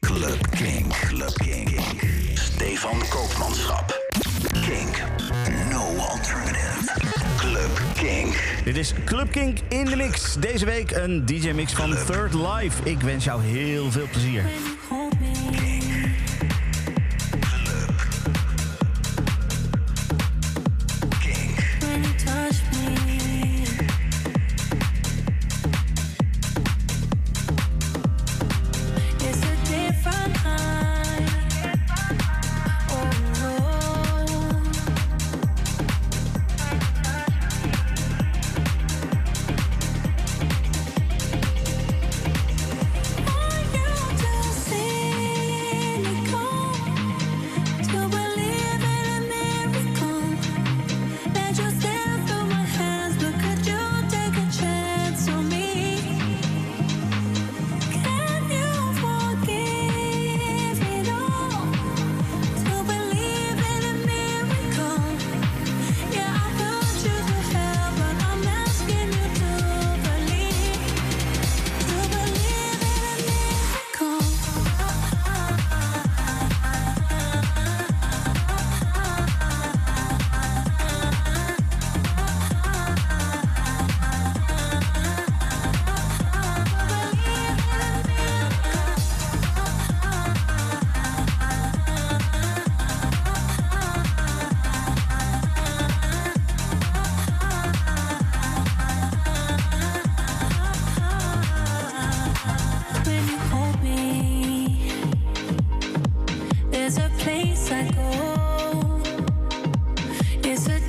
Club King. Club King. Stefan Koopmanschap. Kink. No alternative. Club King. Dit is Club King in de mix. Deze week een DJ-mix van Third Life. Ik wens jou heel veel plezier. Is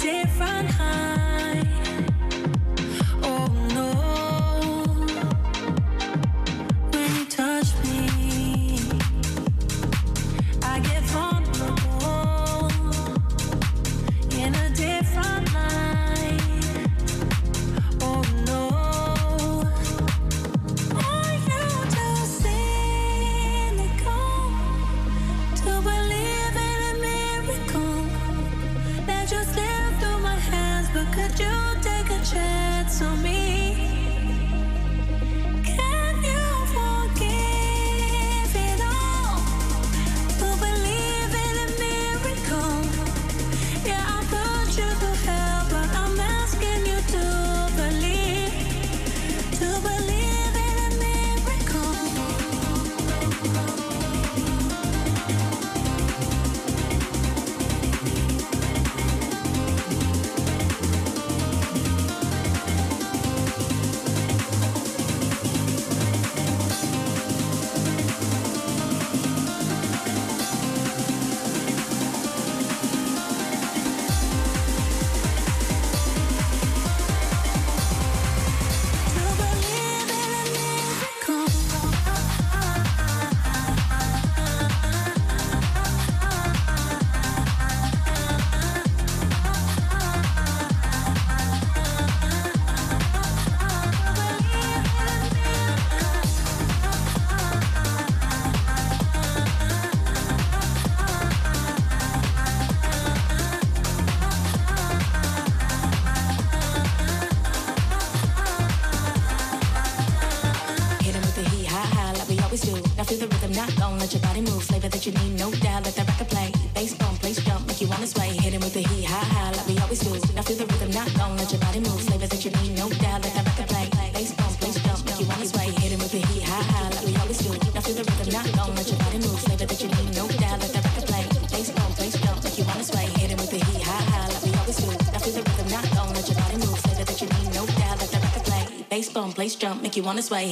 always do. Now feel the rhythm, not long, let your body move. Flavor that you need, no doubt, let that record play. Bass bump, place jump, make you wanna sway. Hit with the heat, high, high, like we always do. Now feel the rhythm, not long, let your body move. Flavor that you need, no doubt, let that record play. Bass bump, place jump, make you wanna sway. Hit with the heat, high, high, like we always do. Now feel the rhythm, not long, let your body move. Flavor that you need, no doubt, let that record play. Bass bump, place jump, make you wanna. Hit with the heat, like we always do. Now feel the rhythm, not let your body move. Flavor that you need, no doubt, let that record play. Bass bump, place jump, make you wanna sway.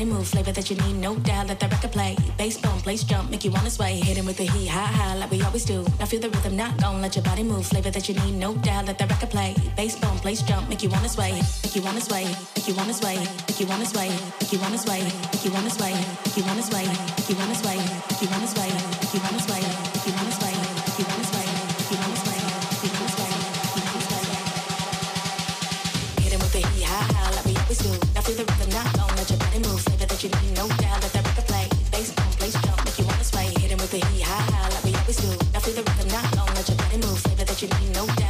Body move, flavor that you need, no doubt. Let the record play. Bass bone, place jump, make you wanna sway. Hitting with the heat, high high, like we always do. Now feel the rhythm, not gon' Let your body move, flavor that you need, no doubt. Let the record play. Bass bone, place jump, make you wanna sway. Make you wanna sway. Make you wanna sway. Make you wanna sway. Make you wanna sway. Make you wanna sway. Make you wanna sway. Make you wanna sway. Make you wanna sway. Make you wanna sway. you ain't no doubt.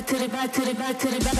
back to the back to the back to the back.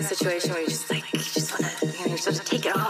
that situation where you just like you just want to you know you just want to take it off.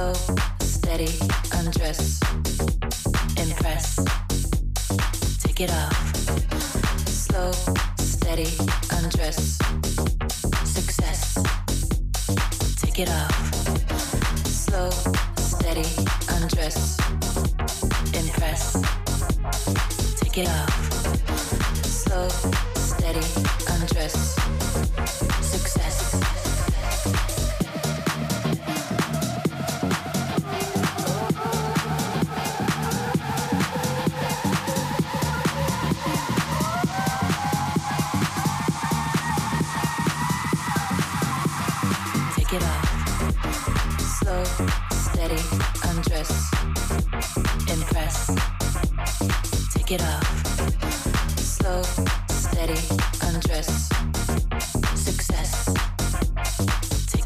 slow, steady undress. Impress. Take it off. Slow, steady undress. Success. Take it off. Slow, steady undress. Impress. Take it off. Slow, steady undress.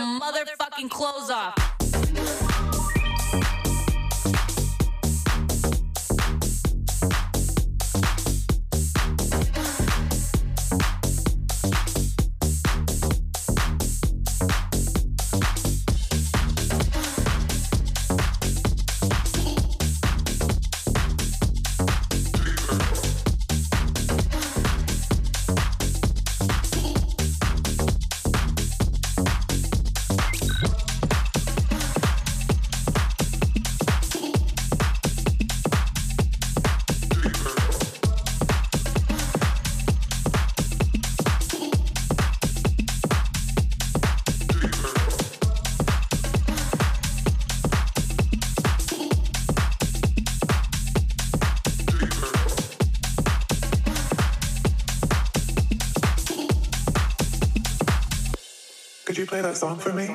Mm-hmm. motherfucking clothes off. Could you play that song for me?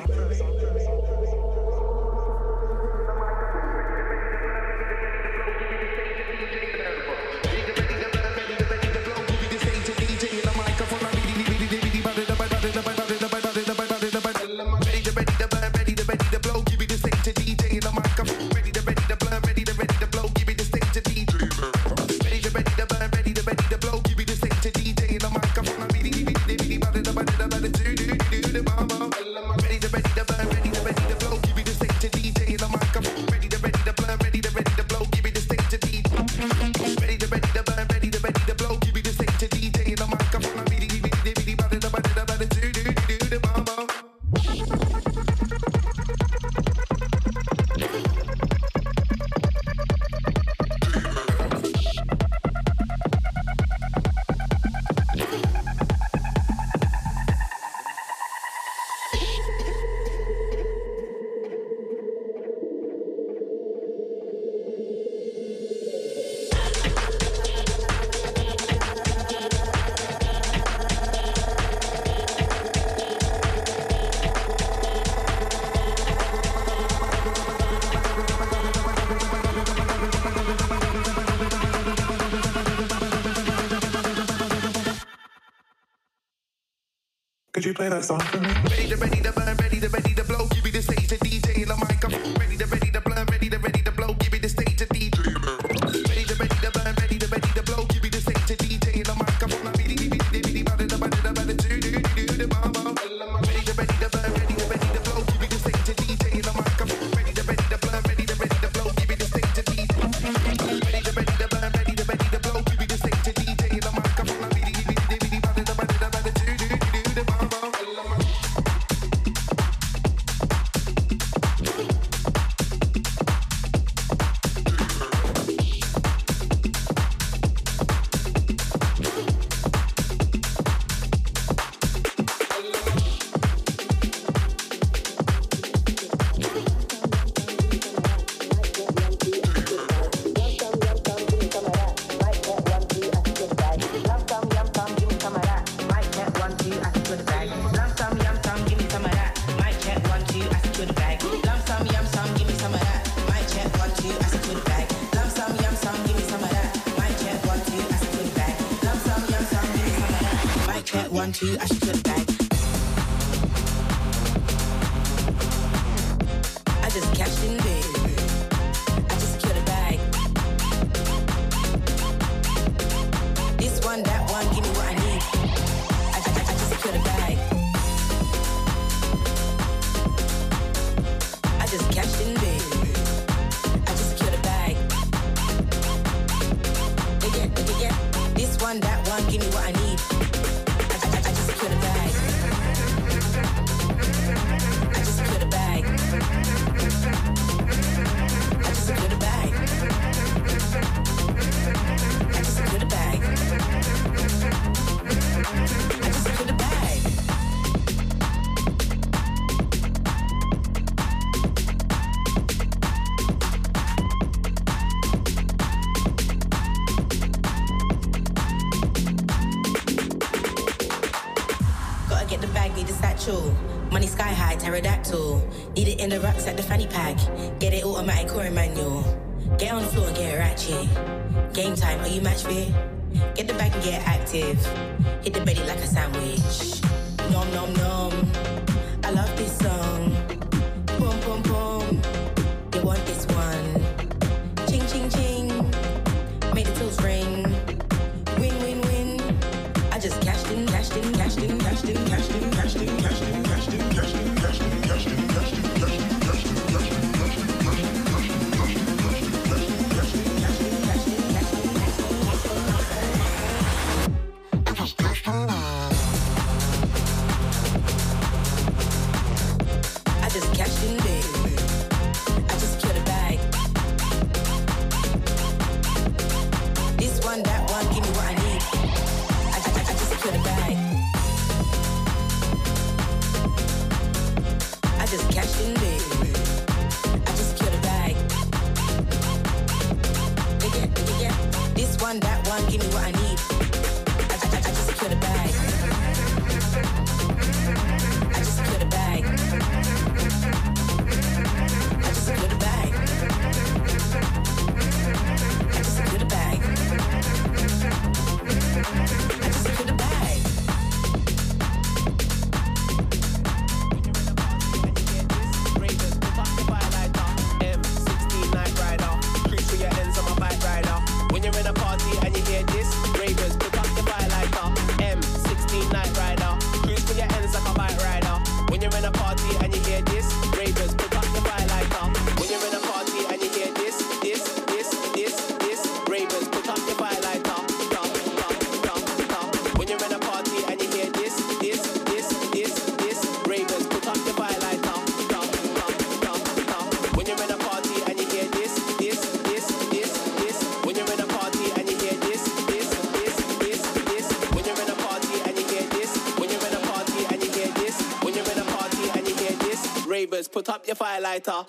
play that song for me? Ready to, ready to pterodactyl. Need it in the rocks at the fanny pack. Get it automatic or manual. Get on the floor and get ratchet. Game time, are you match fit? Get the bag and get active. Hit the belly like a sandwich. Nom nom nom. I love this song. Put up your fire lighter.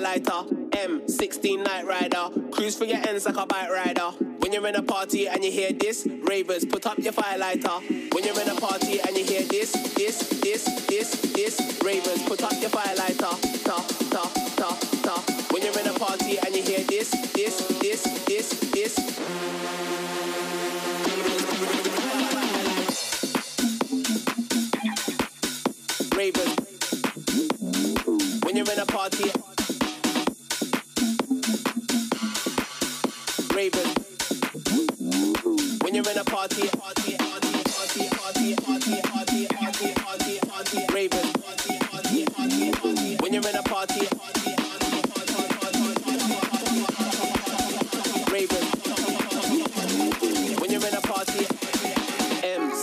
lighter. M16 Night Rider. Cruise for your ends like a bike rider. When you're in a party and you hear this, ravers, put up your firelighter. When you're in a party and you hear this,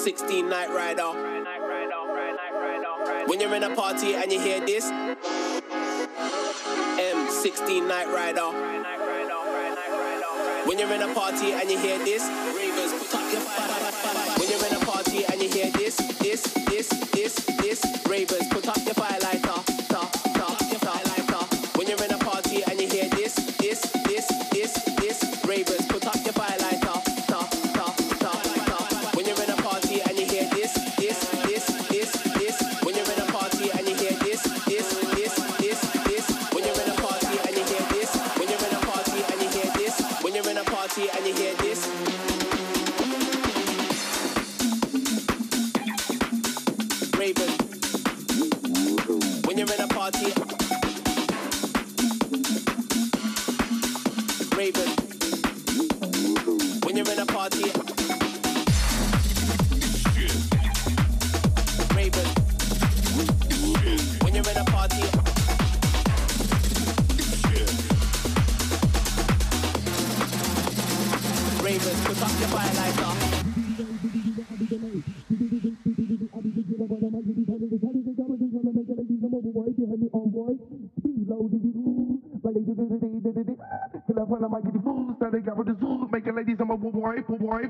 16 night rider. When you're in a party and you hear this, M16 night rider. When you're in a party and you hear this, When you're in a party and you hear this,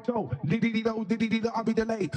so diddy do diddy diddy, I'll be delayed.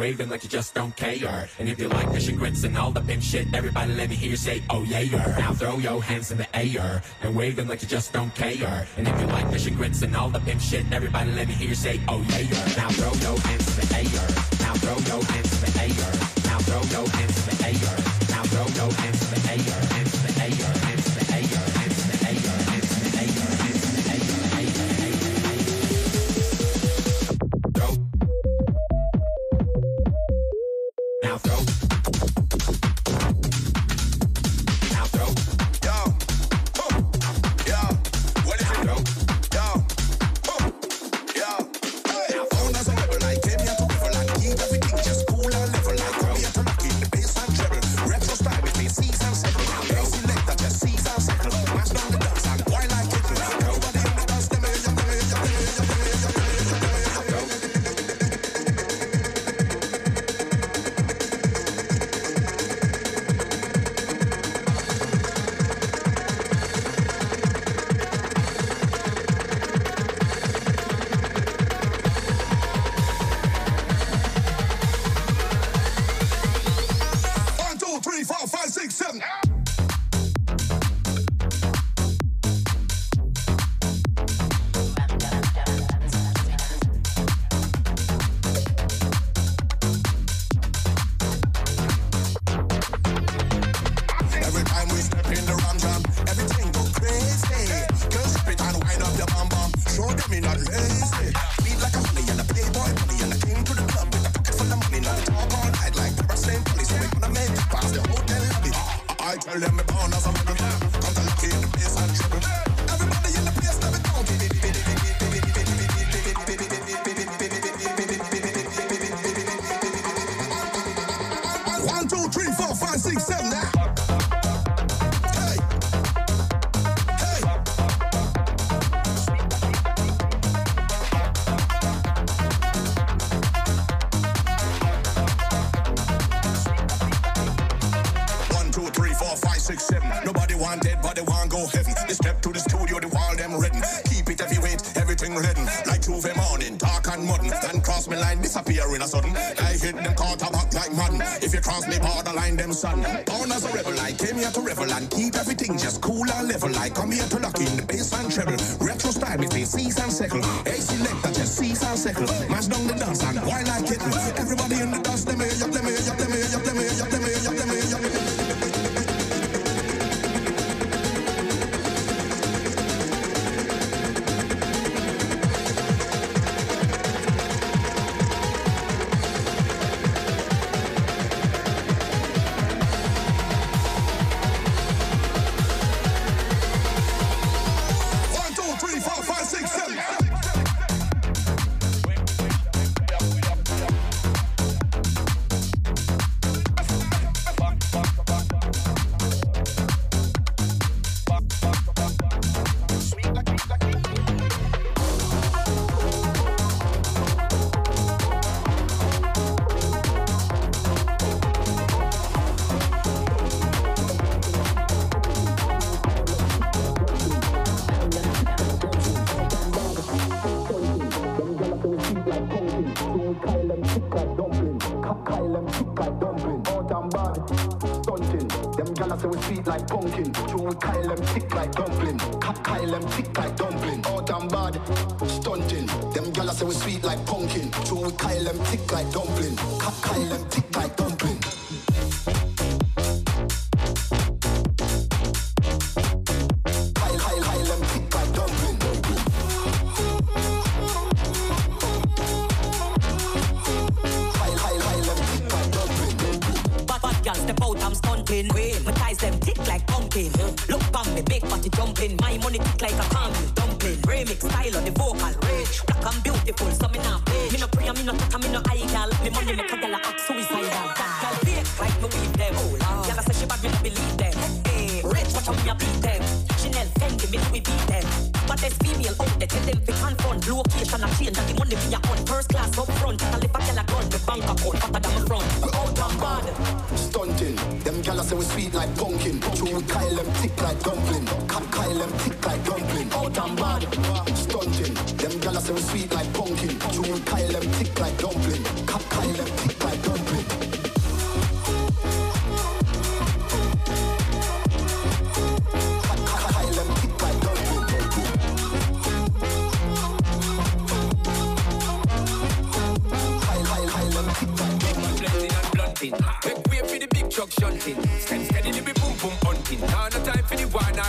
And them like you just don't care. And if you like fish and grits and all the pimp shit, everybody let me hear you say, oh yeah. Now throw your hands in the air and wave them like you just don't care. And if you like fish and grits and all the pimp shit, everybody let me hear you say, oh yeah. Now throw your hands in the air. Now throw your hands in the air. Now throw your hands in the air. Now throw your hands Born as a rebel, I came here to revel and keep everything just cool and level. I come here to lock in the bass and treble. Retro style between C's and second. A selector just C's and second. Mash down the dance and why like it. Everybody in the dance, them here, them here, them here, them here, them here, them here, them here. One, pray, me no me eye gal. Me money make a gal act suicidal. Gal fake like me weave them. Gal say she bad, me no believe them. Hey, rich, watch how me a beat them. Chanel, Fendi, me we beat them. But there's female out there, tell them fi confront. Location a change, and the money me a on. First class up front, I live a gal a gun. Me bank account fatter than my front. We out and bad. Stunting. Them gyal say we sweet like pumpkin. True, Kyle them thick like dumpling. Cap Kyle them thick like dumpling. Out and bad. Stunting. Them gyal say we sweet like pumpkin. We Kyle them thick like dumpling. Cut Kyle them thick like dumpling. Make way for the big truck shunting. Steady, steady, the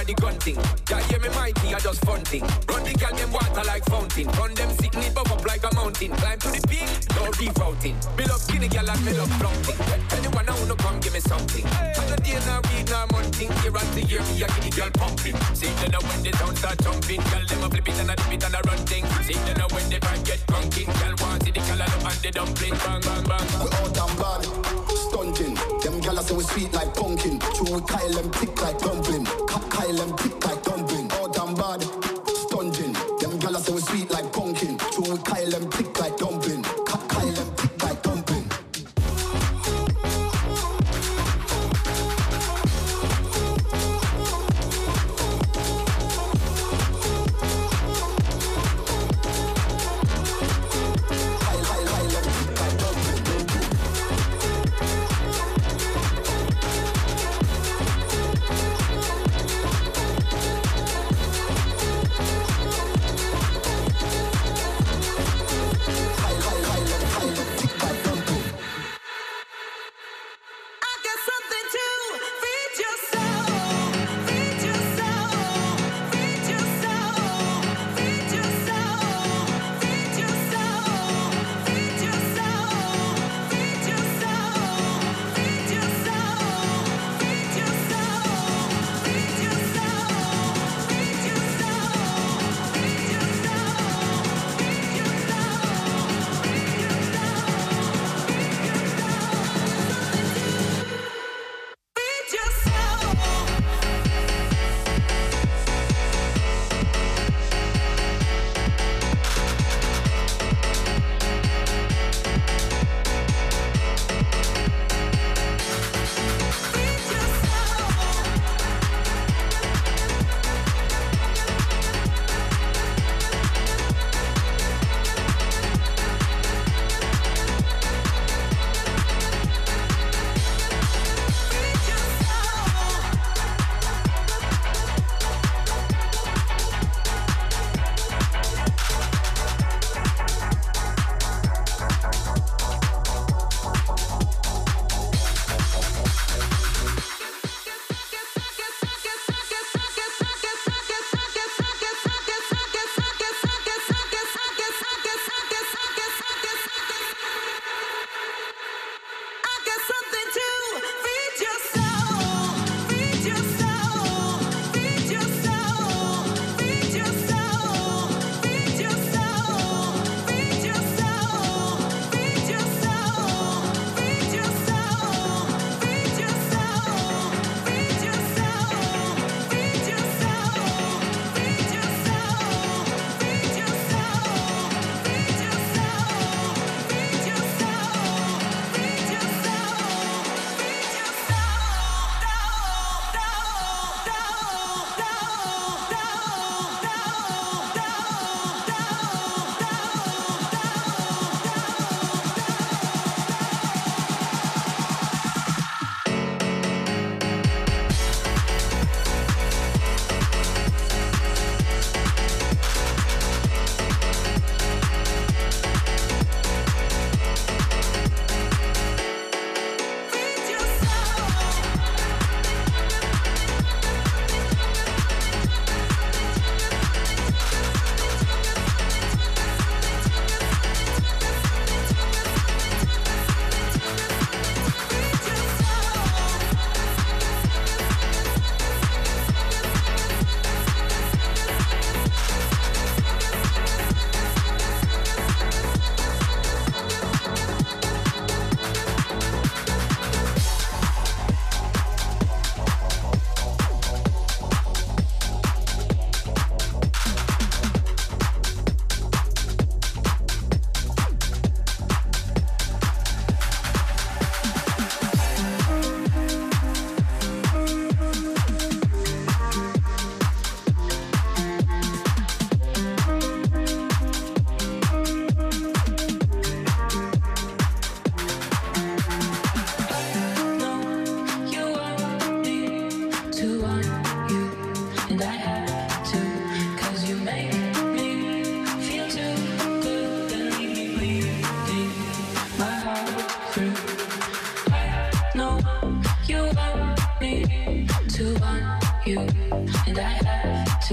the gun thing. Ya hear me mighty, I just fun thing. Run the gal them water like fountain. Run them sick need buff up like a mountain. Climb to the peak, no rerouting. Me love skinny gal and me love flaunting. Anyone I wanna come give me something. Not day nor week nor month thing. Year after me a give the gal pumping. See them now when the town start jumping. Gal them a flip it and a dip it and a run thing. See them now when the vibe get drunking. Gal want see the gal and the dumpling. Bang bang bang. We out and bad, stunting. Them gyal say we sweet like pumpkin. True, we Kyle them thick like dumpling. Cut Kyle them thick like dumpling. Out and bad, stunting. Them gyal say we sweet like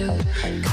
to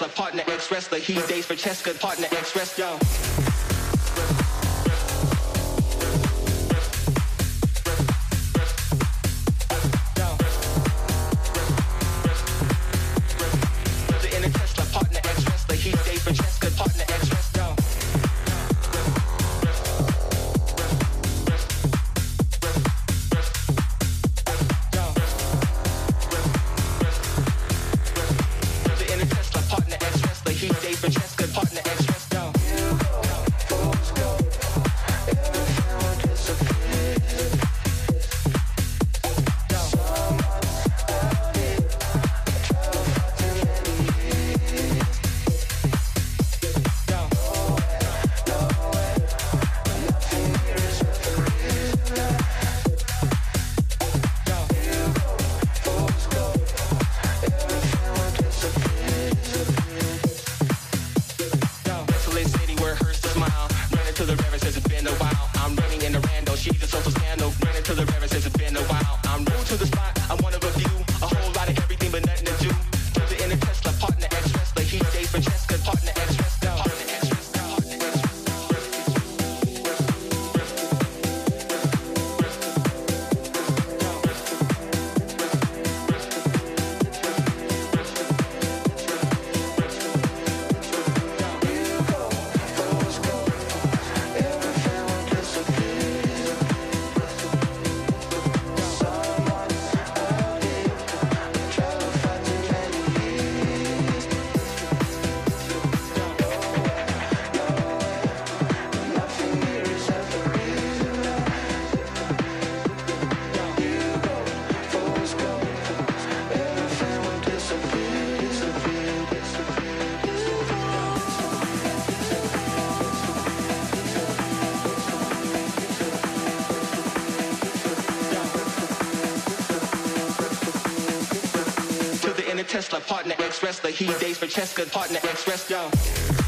wrestler, partner, ex wrestler. He dates for Cheska, partner, ex wrestler. Tesla, partner ex wrestler. He dates for Cheska, partner ex wrestler.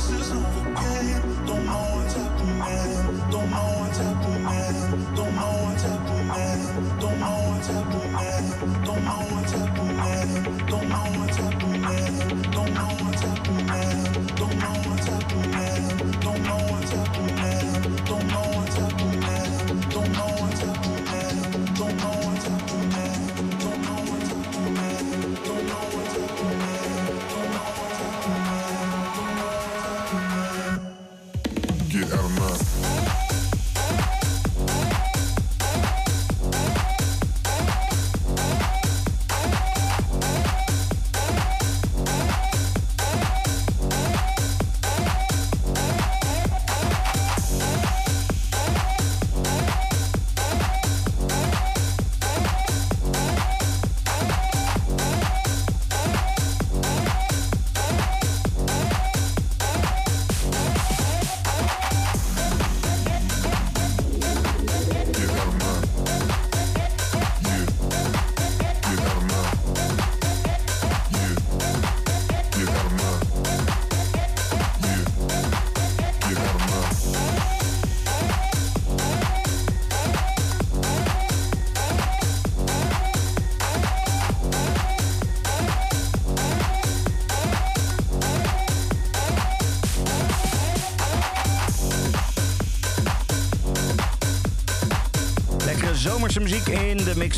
Get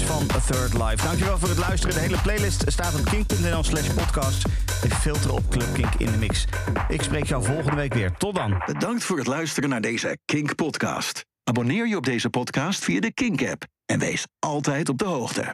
van A Third Life. Dankjewel voor het luisteren. De hele playlist staat op kink.nl slash podcast. Even filteren op Club Kink in de mix. Ik spreek jou volgende week weer. Tot dan. Bedankt voor het luisteren naar deze Kink-podcast. Abonneer je op deze podcast via de Kink-app. En wees altijd op de hoogte.